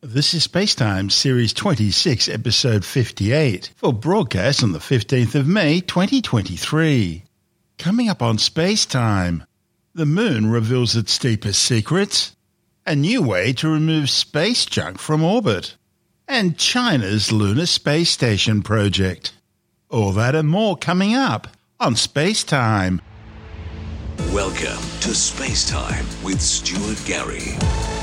This is Spacetime Series 26, Episode 58, for broadcast on the 15th of May 2023. Coming up on Spacetime, the Moon reveals its deepest secrets, a new way to remove space junk from orbit, and China's Lunar Space Station project. All that and more coming up on Spacetime. Welcome to Spacetime with Stuart Gary.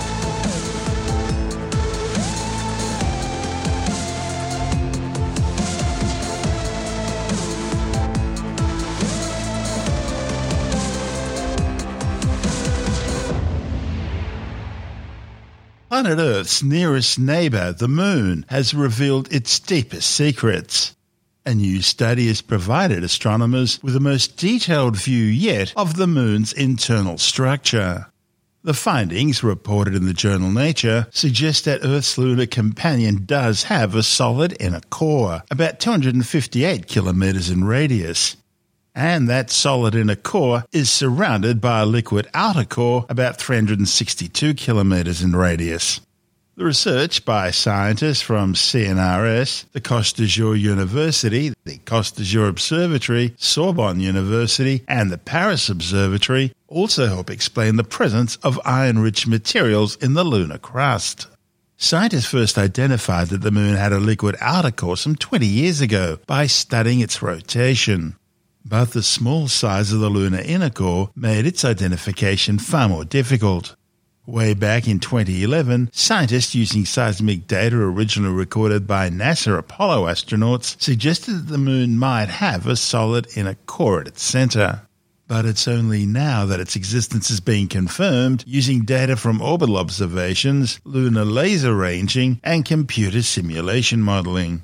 Planet Earth's nearest neighbour, the Moon, has revealed its deepest secrets. A new study has provided astronomers with the most detailed view yet of the Moon's internal structure. The findings, reported in the journal Nature, suggest that Earth's lunar companion does have a solid inner core, about 258 kilometres in radius, and that solid inner core is surrounded by a liquid outer core about 362 kilometres in radius. The research by scientists from CNRS, the Côte d'Azur University, the Côte d'Azur Observatory, Sorbonne University, and the Paris Observatory also help explain the presence of iron rich materials in the lunar crust. Scientists first identified that the moon had a liquid outer core some 20 years ago by studying its rotation but the small size of the lunar inner core made its identification far more difficult. Way back in 2011, scientists using seismic data originally recorded by NASA Apollo astronauts suggested that the moon might have a solid inner core at its center. But it's only now that its existence is being confirmed using data from orbital observations, lunar laser ranging, and computer simulation modeling.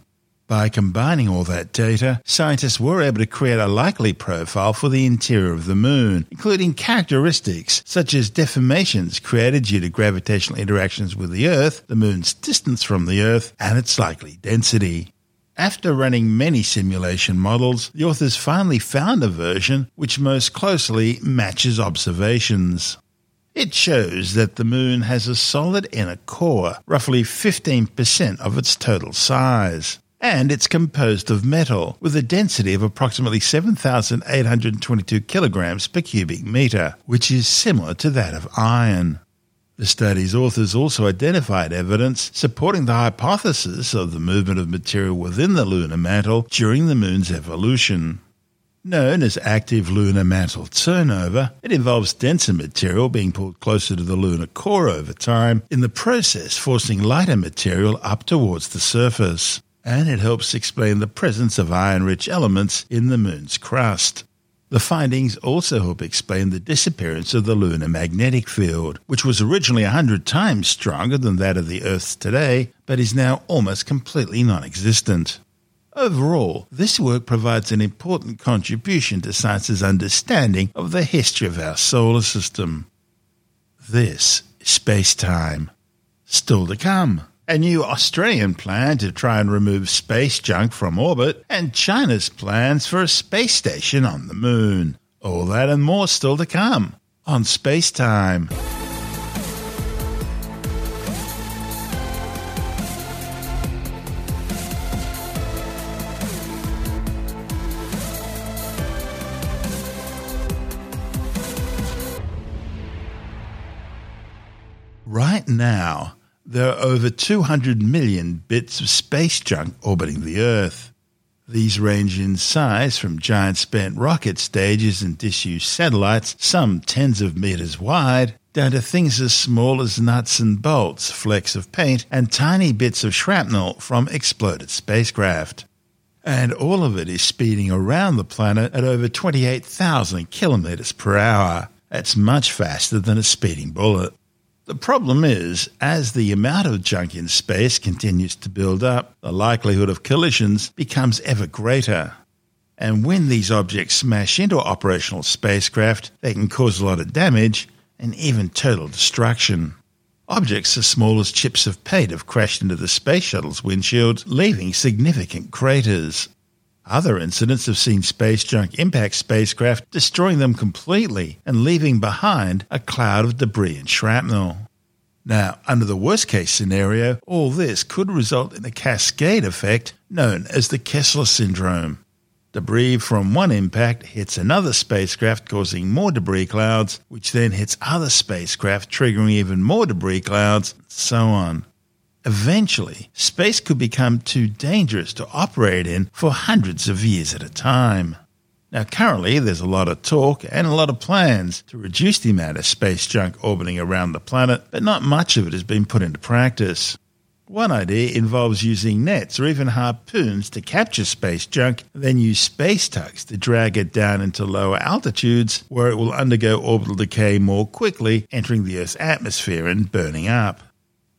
By combining all that data, scientists were able to create a likely profile for the interior of the moon, including characteristics such as deformations created due to gravitational interactions with the Earth, the moon's distance from the Earth, and its likely density. After running many simulation models, the authors finally found a version which most closely matches observations. It shows that the moon has a solid inner core, roughly 15% of its total size and it's composed of metal with a density of approximately 7,822 kilograms per cubic meter, which is similar to that of iron. The study's authors also identified evidence supporting the hypothesis of the movement of material within the lunar mantle during the moon's evolution. Known as active lunar mantle turnover, it involves denser material being pulled closer to the lunar core over time, in the process forcing lighter material up towards the surface and it helps explain the presence of iron rich elements in the moon's crust. The findings also help explain the disappearance of the lunar magnetic field, which was originally a hundred times stronger than that of the Earth's today, but is now almost completely non existent. Overall, this work provides an important contribution to science's understanding of the history of our solar system. This is space time. Still to come a new Australian plan to try and remove space junk from orbit, and China's plans for a space station on the moon. All that and more still to come on Space Time. Right now, there are over 200 million bits of space junk orbiting the Earth. These range in size from giant spent rocket stages and disused satellites, some tens of meters wide, down to things as small as nuts and bolts, flecks of paint, and tiny bits of shrapnel from exploded spacecraft. And all of it is speeding around the planet at over 28,000 kilometers per hour. That's much faster than a speeding bullet. The problem is, as the amount of junk in space continues to build up, the likelihood of collisions becomes ever greater. And when these objects smash into operational spacecraft, they can cause a lot of damage and even total destruction. Objects as small as chips of paint have crashed into the space shuttle's windshield, leaving significant craters. Other incidents have seen space junk impact spacecraft, destroying them completely and leaving behind a cloud of debris and shrapnel. Now, under the worst case scenario, all this could result in a cascade effect known as the Kessler syndrome. Debris from one impact hits another spacecraft, causing more debris clouds, which then hits other spacecraft, triggering even more debris clouds, and so on. Eventually, space could become too dangerous to operate in for hundreds of years at a time. Now, currently, there's a lot of talk and a lot of plans to reduce the amount of space junk orbiting around the planet, but not much of it has been put into practice. One idea involves using nets or even harpoons to capture space junk, then use space tugs to drag it down into lower altitudes where it will undergo orbital decay more quickly, entering the Earth's atmosphere and burning up.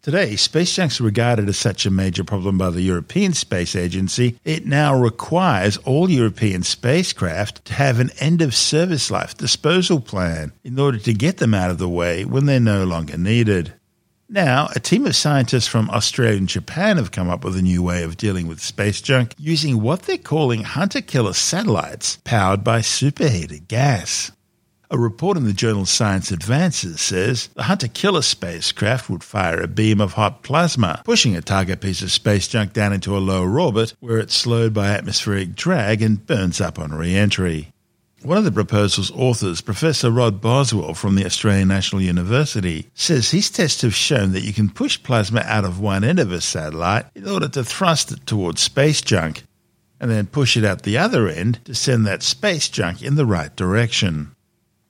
Today, space junk is regarded as such a major problem by the European Space Agency, it now requires all European spacecraft to have an end of service life disposal plan in order to get them out of the way when they're no longer needed. Now, a team of scientists from Australia and Japan have come up with a new way of dealing with space junk using what they're calling hunter killer satellites powered by superheated gas. A report in the journal Science Advances says the hunter killer spacecraft would fire a beam of hot plasma, pushing a target piece of space junk down into a lower orbit where it's slowed by atmospheric drag and burns up on re entry. One of the proposal's authors, Professor Rod Boswell from the Australian National University, says his tests have shown that you can push plasma out of one end of a satellite in order to thrust it towards space junk, and then push it out the other end to send that space junk in the right direction.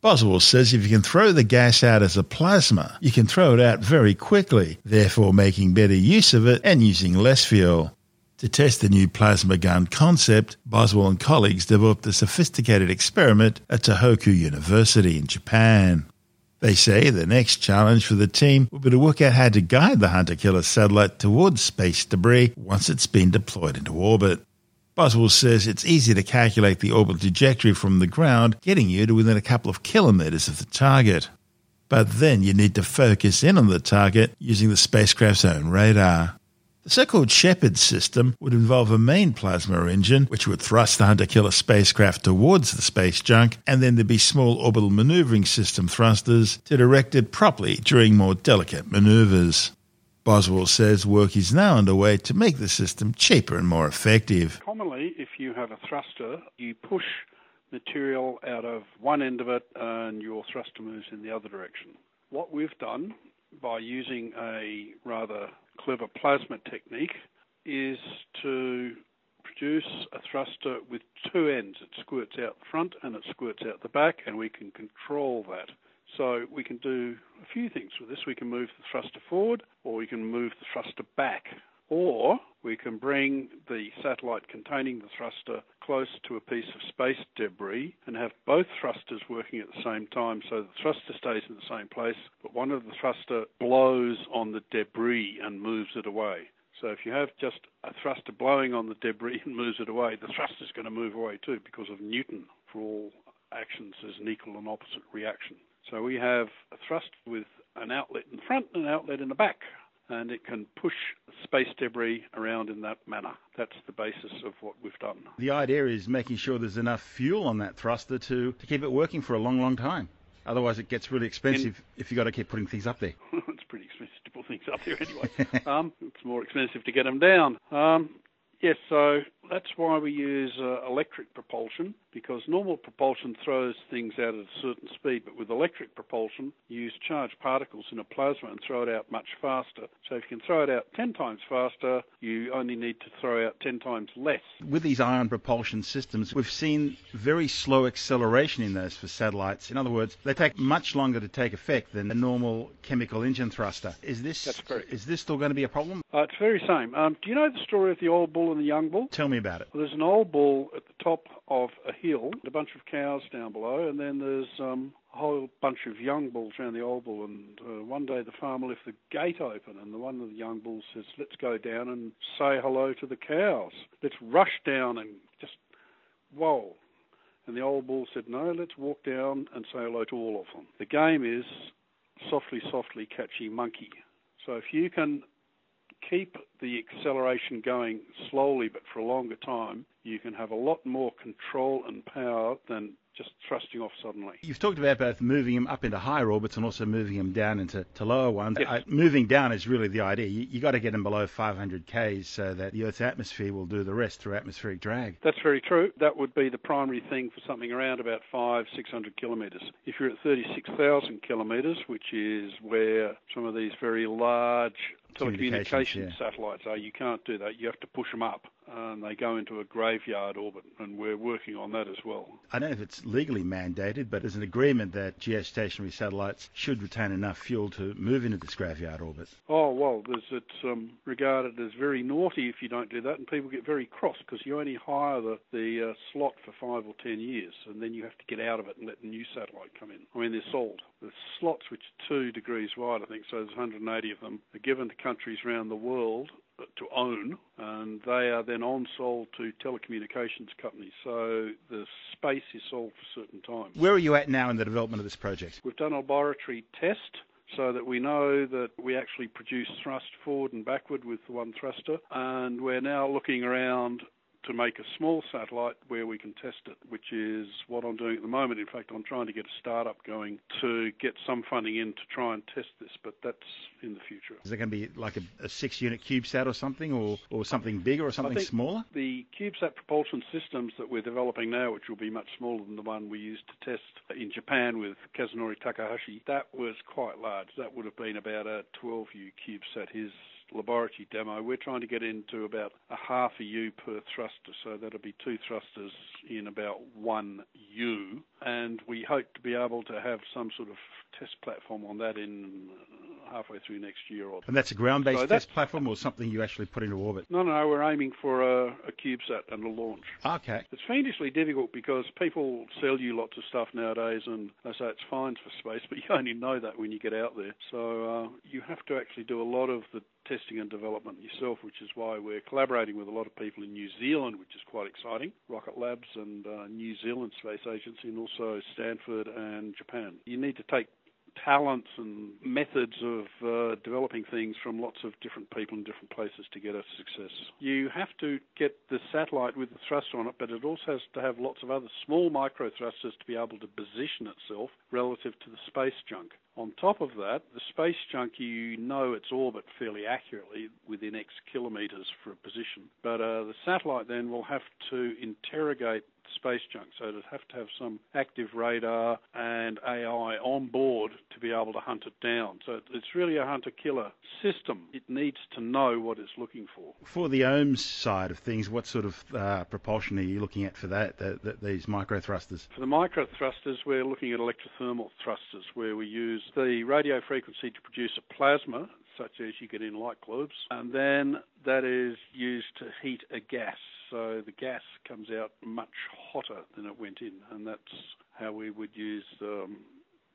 Boswell says if you can throw the gas out as a plasma, you can throw it out very quickly, therefore making better use of it and using less fuel. To test the new plasma gun concept, Boswell and colleagues developed a sophisticated experiment at Tohoku University in Japan. They say the next challenge for the team will be to work out how to guide the Hunter Killer satellite towards space debris once it's been deployed into orbit. Boswell says it's easy to calculate the orbital trajectory from the ground, getting you to within a couple of kilometres of the target. But then you need to focus in on the target using the spacecraft's own radar. The so-called Shepard system would involve a main plasma engine, which would thrust the hunter-killer spacecraft towards the space junk, and then there'd be small orbital maneuvering system thrusters to direct it properly during more delicate maneuvers. Boswell says work is now underway to make the system cheaper and more effective. Commonly, if you have a thruster, you push material out of one end of it and your thruster moves in the other direction. What we've done by using a rather clever plasma technique is to produce a thruster with two ends. It squirts out the front and it squirts out the back, and we can control that. So we can do a few things with this. We can move the thruster forward, or we can move the thruster back, or we can bring the satellite containing the thruster close to a piece of space debris and have both thrusters working at the same time so the thruster stays in the same place, but one of the thruster blows on the debris and moves it away. So if you have just a thruster blowing on the debris and moves it away, the thruster is going to move away too because of Newton. For all actions, there's an equal and opposite reaction. So we have a thrust with an outlet in front and an outlet in the back and it can push space debris around in that manner. That's the basis of what we've done. The idea is making sure there's enough fuel on that thruster to, to keep it working for a long, long time. Otherwise, it gets really expensive in, if you've got to keep putting things up there. it's pretty expensive to put things up there anyway. um, it's more expensive to get them down. Um, yes, so that's why we use uh, electric propulsion because normal propulsion throws things out at a certain speed, but with electric propulsion, you use charged particles in a plasma and throw it out much faster. So if you can throw it out 10 times faster, you only need to throw out 10 times less. With these ion propulsion systems, we've seen very slow acceleration in those for satellites. In other words, they take much longer to take effect than a normal chemical engine thruster. Is this is this still going to be a problem? Uh, it's very same. Um, do you know the story of the old bull and the young bull? Tell me about it. Well, there's an old bull at the top of a hill, a bunch of cows down below, and then there's um, a whole bunch of young bulls around the old bull. And uh, one day the farmer left the gate open, and the one of the young bulls says, "Let's go down and say hello to the cows. Let's rush down and just whoa." And the old bull said, "No, let's walk down and say hello to all of them." The game is softly, softly, catchy monkey. So if you can keep the acceleration going slowly but for a longer time, you can have a lot more control and power than just thrusting off suddenly. You've talked about both moving them up into higher orbits and also moving them down into to lower ones. Yes. Uh, moving down is really the idea. You, you got to get them below 500 k's so that the Earth's atmosphere will do the rest through atmospheric drag. That's very true. That would be the primary thing for something around about five, six hundred kilometres. If you're at 36,000 kilometres, which is where some of these very large telecommunications yeah. satellites are, you can't do that. You have to push them up, and they go into a graveyard orbit, and we're working on that as well. I don't know if it's legally mandated, but there's an agreement that geostationary satellites should retain enough fuel to move into this graveyard orbit. Oh well, there's, it's um, regarded as very naughty if you don't do that, and people get very cross because you only hire the the uh, slot for five or ten years, and then you have to get out of it and let the new satellite come in. I mean, they're sold. The slots, which are two degrees wide, I think, so there's 180 of them, are given to countries around the world to own, and they are then on sold to telecommunications companies. So the space is sold for certain times. Where are you at now in the development of this project? We've done a laboratory test so that we know that we actually produce thrust forward and backward with the one thruster, and we're now looking around to make a small satellite where we can test it, which is what I'm doing at the moment. In fact, I'm trying to get a startup going to get some funding in to try and test this, but that's in the future. Is it going to be like a, a six-unit CubeSat or something, or, or something bigger or something smaller? The CubeSat propulsion systems that we're developing now, which will be much smaller than the one we used to test in Japan with Kazunori Takahashi, that was quite large. That would have been about a 12U CubeSat. His laboratory demo, we're trying to get into about a half a U per thruster, so that'll be two thrusters in about one U, and we hope to be able to have some sort of test platform on that in halfway through next year or And that's a ground-based So test platform or something you actually put into orbit? no, no, no, we're aiming for a, a CubeSat and a launch. Okay. It's fiendishly difficult because people sell you lots of stuff nowadays and they say it's fine for space, but you only know that when you get out there. So uh, you have to actually do a lot of the testing and development yourself, which is why we're collaborating with a lot of people in New Zealand, which is quite exciting. Rocket Labs and uh, New Zealand Space Agency, and also Stanford and Japan. You need to take talents and methods of uh, developing things from lots of different people in different places to get a success. You have to get the satellite with the thruster on it, but it also has to have lots of other small micro thrusters to be able to position itself relative to the space junk. On top of that, the space junk, you know its orbit fairly accurately within X kilometres for a position. But uh, the satellite then will have to interrogate space junk, so it'll have to have some active radar and AI on board to be able to hunt it down. So it's really a hunter-killer system. It needs to know what it's looking for. For the ohms side of things, what sort of uh, propulsion are you looking at for that, the, these micro thrusters? For the micro thrusters, we're looking at electrothermal thrusters, where we use the radio frequency to produce a plasma, such as you get in light globes, and then that is used to heat a gas. So the gas comes out much hotter than it went in, and that's how we would use um,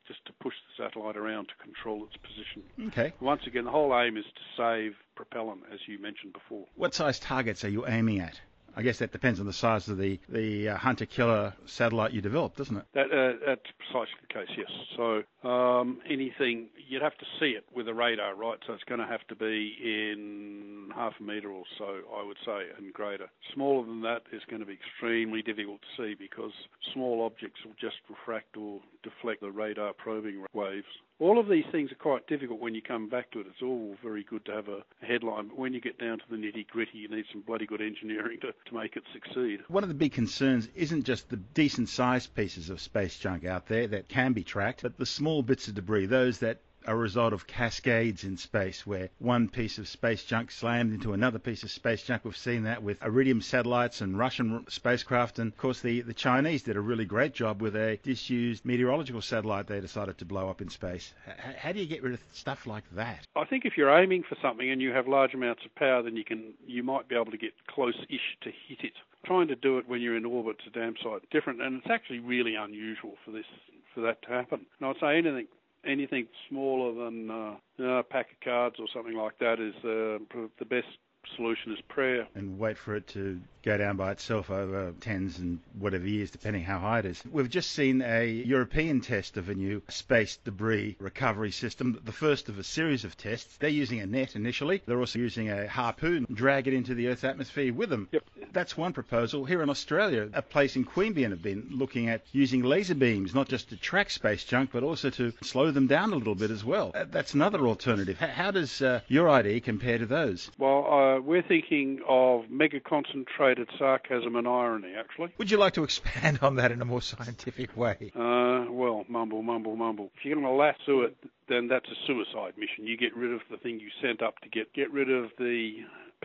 just to push the satellite around to control its position. Okay. Once again, the whole aim is to save propellant, as you mentioned before. What size targets are you aiming at? I guess that depends on the size of the, the uh, hunter-killer satellite you develop, doesn't it? That, uh, that's precisely the case, yes. So um, anything, you'd have to see it with a radar, right? So it's going to have to be in half a metre or so, I would say, and greater. Smaller than that is going to be extremely difficult to see because small objects will just refract or deflect the radar probing waves. All of these things are quite difficult when you come back to it. It's all very good to have a headline, but when you get down to the nitty gritty, you need some bloody good engineering to, to make it succeed. One of the big concerns isn't just the decent sized pieces of space junk out there that can be tracked, but the small bits of debris, those that a result of cascades in space where one piece of space junk slammed into another piece of space junk. We've seen that with Iridium satellites and Russian spacecraft, and of course the, the Chinese did a really great job with a disused meteorological satellite they decided to blow up in space. H- how do you get rid of stuff like that? I think if you're aiming for something and you have large amounts of power, then you can you might be able to get close-ish to hit it. Trying to do it when you're in orbit's a damn sight different, and it's actually really unusual for this for that to happen. And I'd say anything anything smaller than uh, a pack of cards or something like that is uh, the best solution is prayer. and wait for it to go down by itself over tens and whatever years, depending how high it is. We've just seen a European test of a new space debris recovery system, the first of a series of tests. They're using a net initially. They're also using a harpoon, drag it into the Earth's atmosphere with them. Yep. That's one proposal. Here in Australia, a place in Queanbeyan have been looking at using laser beams, not just to track space junk, but also to slow them down a little bit as well. That's another alternative. How does uh, your idea compare to those? Well, uh, we're thinking of mega concentrated sarcasm and irony, actually. Would you like to expand on that in a more scientific way? Uh, well, mumble, mumble, mumble. If you're going to lasso it, then that's a suicide mission. You get rid of the thing you sent up to get get rid of the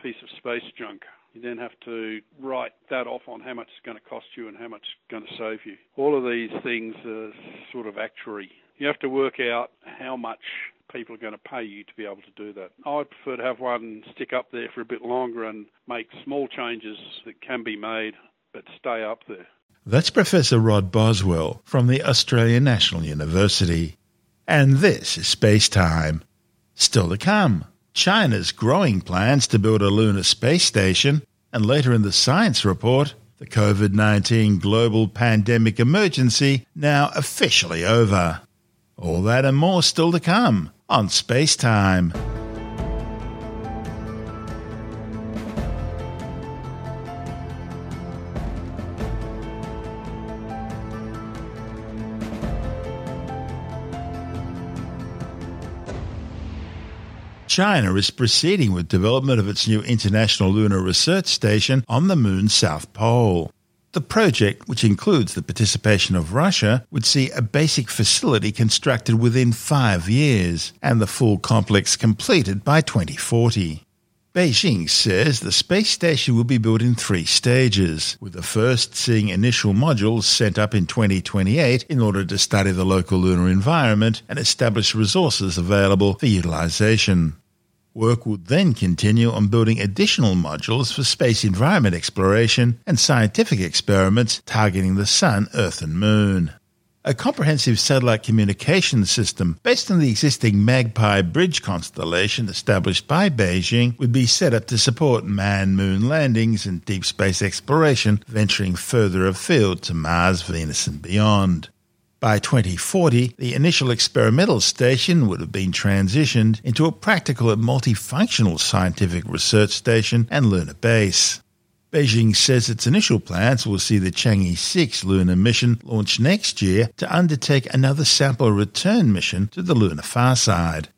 piece of space junk. You then have to write that off on how much it's going to cost you and how much it's going to save you. All of these things are sort of actuary. You have to work out how much people are going to pay you to be able to do that. I'd prefer to have one stick up there for a bit longer and make small changes that can be made but stay up there. That's Professor Rod Boswell from the Australian National University. And this is Space Time. Still to come. China's growing plans to build a lunar space station, and later in the science report, the COVID 19 global pandemic emergency now officially over. All that and more still to come on Space Time. China is proceeding with development of its new International Lunar Research Station on the Moon's south pole. The project, which includes the participation of Russia, would see a basic facility constructed within five years and the full complex completed by 2040. Beijing says the space station will be built in three stages, with the first seeing initial modules sent up in 2028 in order to study the local lunar environment and establish resources available for utilization. Work would then continue on building additional modules for space environment exploration and scientific experiments targeting the Sun, Earth, and Moon. A comprehensive satellite communications system based on the existing Magpie Bridge constellation established by Beijing would be set up to support man moon landings and deep space exploration, venturing further afield to Mars, Venus, and beyond. By 2040, the initial experimental station would have been transitioned into a practical and multifunctional scientific research station and lunar base. Beijing says its initial plans will see the Chang'e 6 lunar mission launch next year to undertake another sample return mission to the lunar far side.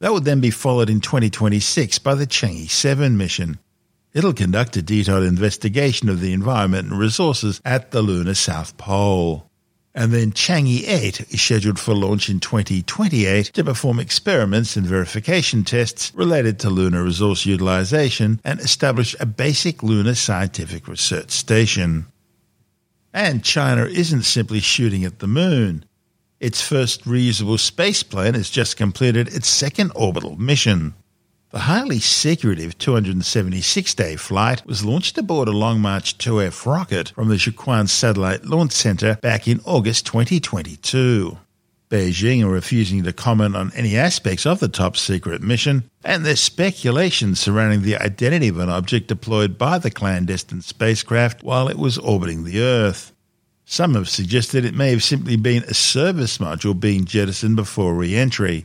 That would then be followed in 2026 by the Chang'e 7 mission. It'll conduct a detailed investigation of the environment and resources at the lunar south pole. And then Chang'e 8 is scheduled for launch in 2028 to perform experiments and verification tests related to lunar resource utilization and establish a basic lunar scientific research station. And China isn't simply shooting at the moon. Its first reusable spaceplane has just completed its second orbital mission. The highly secretive 276 day flight was launched aboard a Long March 2F rocket from the Jiuquan Satellite Launch Center back in August 2022. Beijing are refusing to comment on any aspects of the top secret mission, and there's speculation surrounding the identity of an object deployed by the clandestine spacecraft while it was orbiting the Earth. Some have suggested it may have simply been a service module being jettisoned before re entry.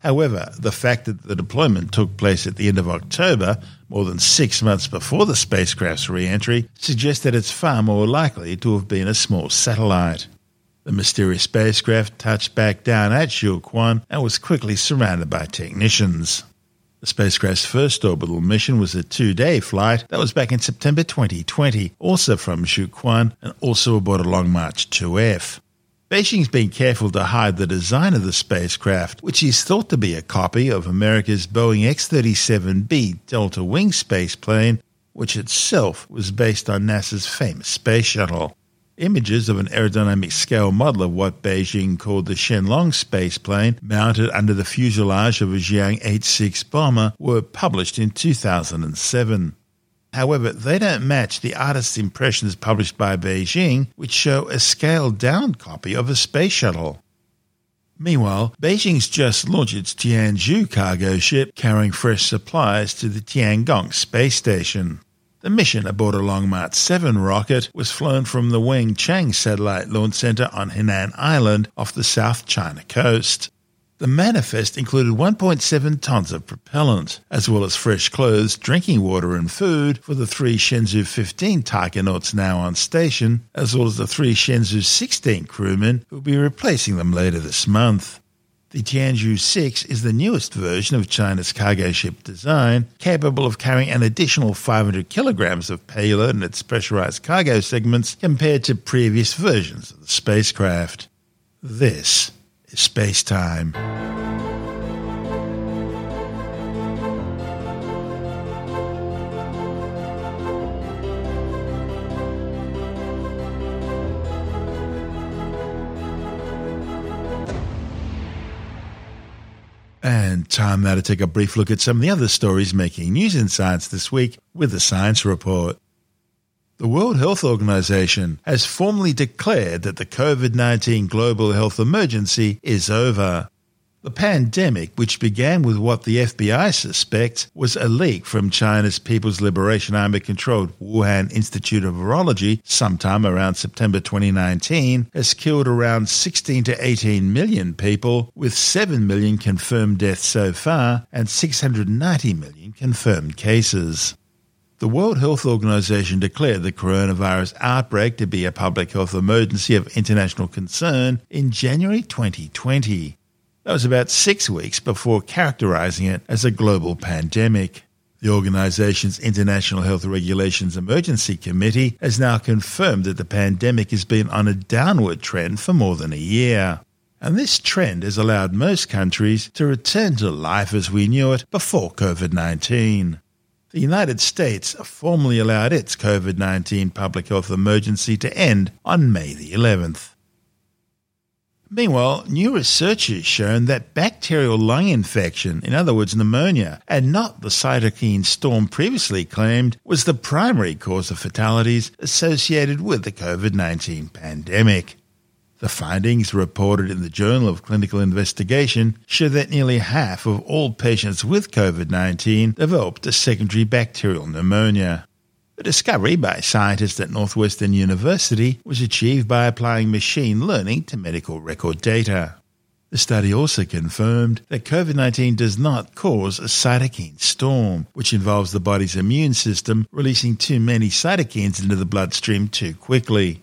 However, the fact that the deployment took place at the end of October, more than six months before the spacecraft's re entry, suggests that it's far more likely to have been a small satellite. The mysterious spacecraft touched back down at Jiuquan and was quickly surrounded by technicians. The spacecraft's first orbital mission was a two day flight that was back in September 2020, also from Jiuquan and also aboard a Long March 2F. Beijing's been careful to hide the design of the spacecraft, which is thought to be a copy of America's Boeing X 37B Delta Wing spaceplane, which itself was based on NASA's famous space shuttle. Images of an aerodynamic scale model of what Beijing called the Shenlong spaceplane, mounted under the fuselage of a Xian 86 bomber, were published in 2007. However, they don't match the artist's impressions published by Beijing, which show a scaled down copy of a space shuttle. Meanwhile, Beijing's just launched its Tianzhou cargo ship carrying fresh supplies to the Tiangong space station. The mission aboard a Long March 7 rocket was flown from the Wenchang Satellite Launch Center on Hainan Island off the South China coast. The manifest included 1.7 tons of propellant, as well as fresh clothes, drinking water, and food for the three Shenzhou 15 taikonauts now on station, as well as the three Shenzhou 16 crewmen who will be replacing them later this month. The Tianzhou 6 is the newest version of China's cargo ship design, capable of carrying an additional 500 kilograms of payload in its pressurized cargo segments compared to previous versions of the spacecraft. This is space time. And time now to take a brief look at some of the other stories making news in science this week with the Science Report. The World Health Organization has formally declared that the COVID 19 global health emergency is over. The pandemic, which began with what the FBI suspects was a leak from China's People's Liberation Army controlled Wuhan Institute of Virology sometime around September 2019, has killed around 16 to 18 million people, with 7 million confirmed deaths so far and 690 million confirmed cases. The World Health Organization declared the coronavirus outbreak to be a public health emergency of international concern in January 2020. That was about six weeks before characterizing it as a global pandemic. The organization's International Health Regulations Emergency Committee has now confirmed that the pandemic has been on a downward trend for more than a year. And this trend has allowed most countries to return to life as we knew it before COVID 19. The United States formally allowed its COVID 19 public health emergency to end on May the 11th. Meanwhile, new research has shown that bacterial lung infection, in other words pneumonia, and not the cytokine storm previously claimed, was the primary cause of fatalities associated with the COVID 19 pandemic. The findings reported in the Journal of Clinical Investigation show that nearly half of all patients with COVID 19 developed a secondary bacterial pneumonia. The discovery by scientists at Northwestern University was achieved by applying machine learning to medical record data. The study also confirmed that COVID 19 does not cause a cytokine storm, which involves the body's immune system releasing too many cytokines into the bloodstream too quickly.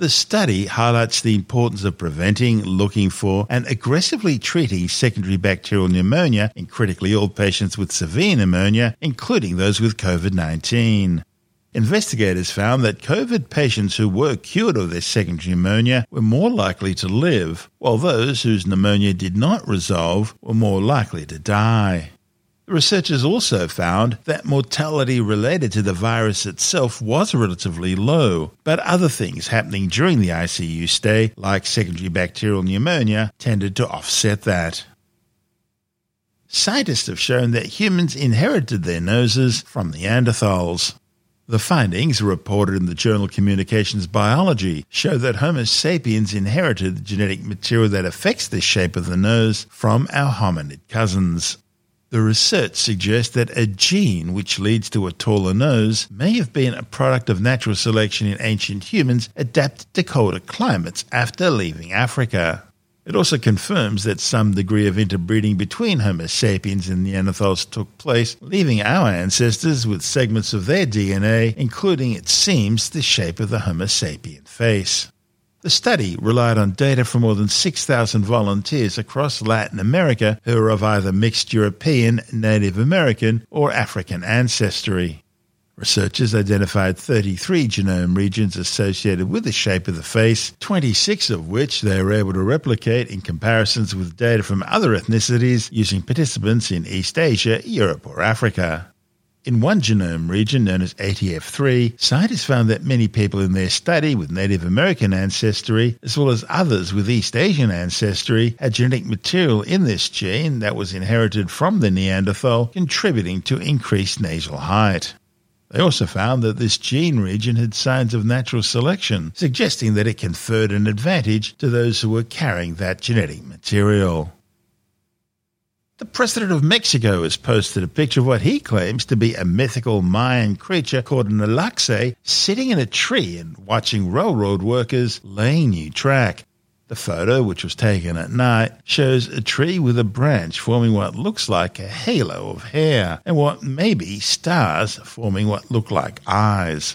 The study highlights the importance of preventing, looking for, and aggressively treating secondary bacterial pneumonia in critically ill patients with severe pneumonia, including those with COVID 19. Investigators found that COVID patients who were cured of their secondary pneumonia were more likely to live, while those whose pneumonia did not resolve were more likely to die. Researchers also found that mortality related to the virus itself was relatively low, but other things happening during the ICU stay, like secondary bacterial pneumonia, tended to offset that. Scientists have shown that humans inherited their noses from Neanderthals. The findings, reported in the journal Communications Biology, show that Homo sapiens inherited the genetic material that affects the shape of the nose from our hominid cousins. The research suggests that a gene which leads to a taller nose may have been a product of natural selection in ancient humans adapted to colder climates after leaving Africa. It also confirms that some degree of interbreeding between Homo sapiens and Neanderthals took place, leaving our ancestors with segments of their DNA, including, it seems, the shape of the Homo sapien face. The study relied on data from more than 6,000 volunteers across Latin America who are of either mixed European, Native American, or African ancestry. Researchers identified 33 genome regions associated with the shape of the face, 26 of which they were able to replicate in comparisons with data from other ethnicities using participants in East Asia, Europe, or Africa. In one genome region known as ATF3, scientists found that many people in their study with Native American ancestry, as well as others with East Asian ancestry, had genetic material in this gene that was inherited from the Neanderthal, contributing to increased nasal height. They also found that this gene region had signs of natural selection, suggesting that it conferred an advantage to those who were carrying that genetic material. The president of Mexico has posted a picture of what he claims to be a mythical Mayan creature called an Aluxe sitting in a tree and watching railroad workers lay new track. The photo, which was taken at night, shows a tree with a branch forming what looks like a halo of hair and what may be stars forming what look like eyes.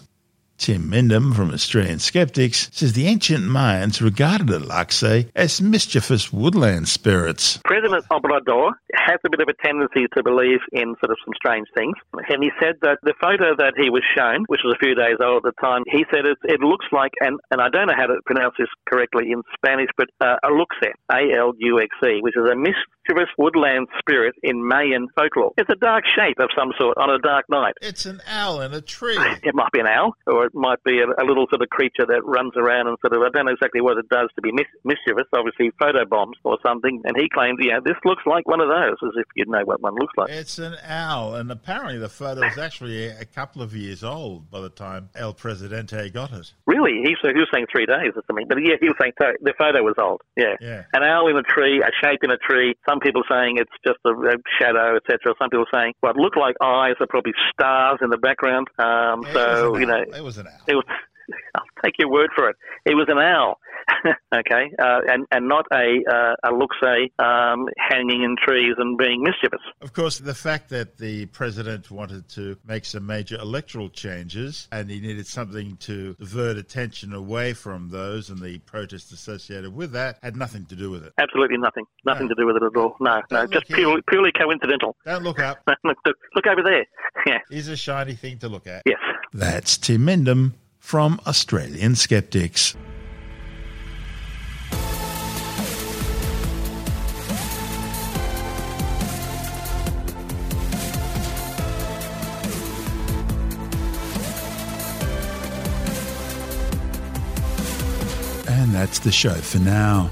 Tim Mendham from Australian Skeptics says the ancient Mayans regarded the Aluxe as mischievous woodland spirits. President Obrador has a bit of a tendency to believe in sort of some strange things. And he said that the photo that he was shown, which was a few days old at the time, he said it, it looks like, and, and I don't know how to pronounce this correctly in Spanish, but uh, Aluxe, A-L-U-X-E, which is a mischievous woodland spirit in Mayan folklore. It's a dark shape of some sort on a dark night. It's an owl in a tree. It might be an owl, or it might be a, a little sort of creature that runs around and sort of, I don't know exactly what it does to be mis- mischievous, obviously photo bombs or something. And he claimed, yeah, this looks like one of those, as if you'd know what one looks like. It's an owl, and apparently the photo is actually a couple of years old by the time El Presidente got it. Really? He, so he was saying three days or something. But yeah, he was saying so the photo was old. Yeah. Yeah. An owl in a tree, a shape in a tree. Some people saying it's just a, a shadow, etc. Some people saying what look like eyes are probably stars in the background. Um, It so you know, it was an owl. it was. I'll take your word for it. It was an owl, okay, uh, and and not a uh, a luxe um, hanging in trees and being mischievous. Of course, the fact that the president wanted to make some major electoral changes and he needed something to divert attention away from those and the protests associated with that had nothing to do with it. Absolutely nothing, nothing No. to do with it at all. No, no, Don't just purely purely coincidental. Don't look up. look, look over there. Yeah. Here's a shiny thing to look at. Yes. That's Tim Mendham from Australian Skeptics. And that's the show for now.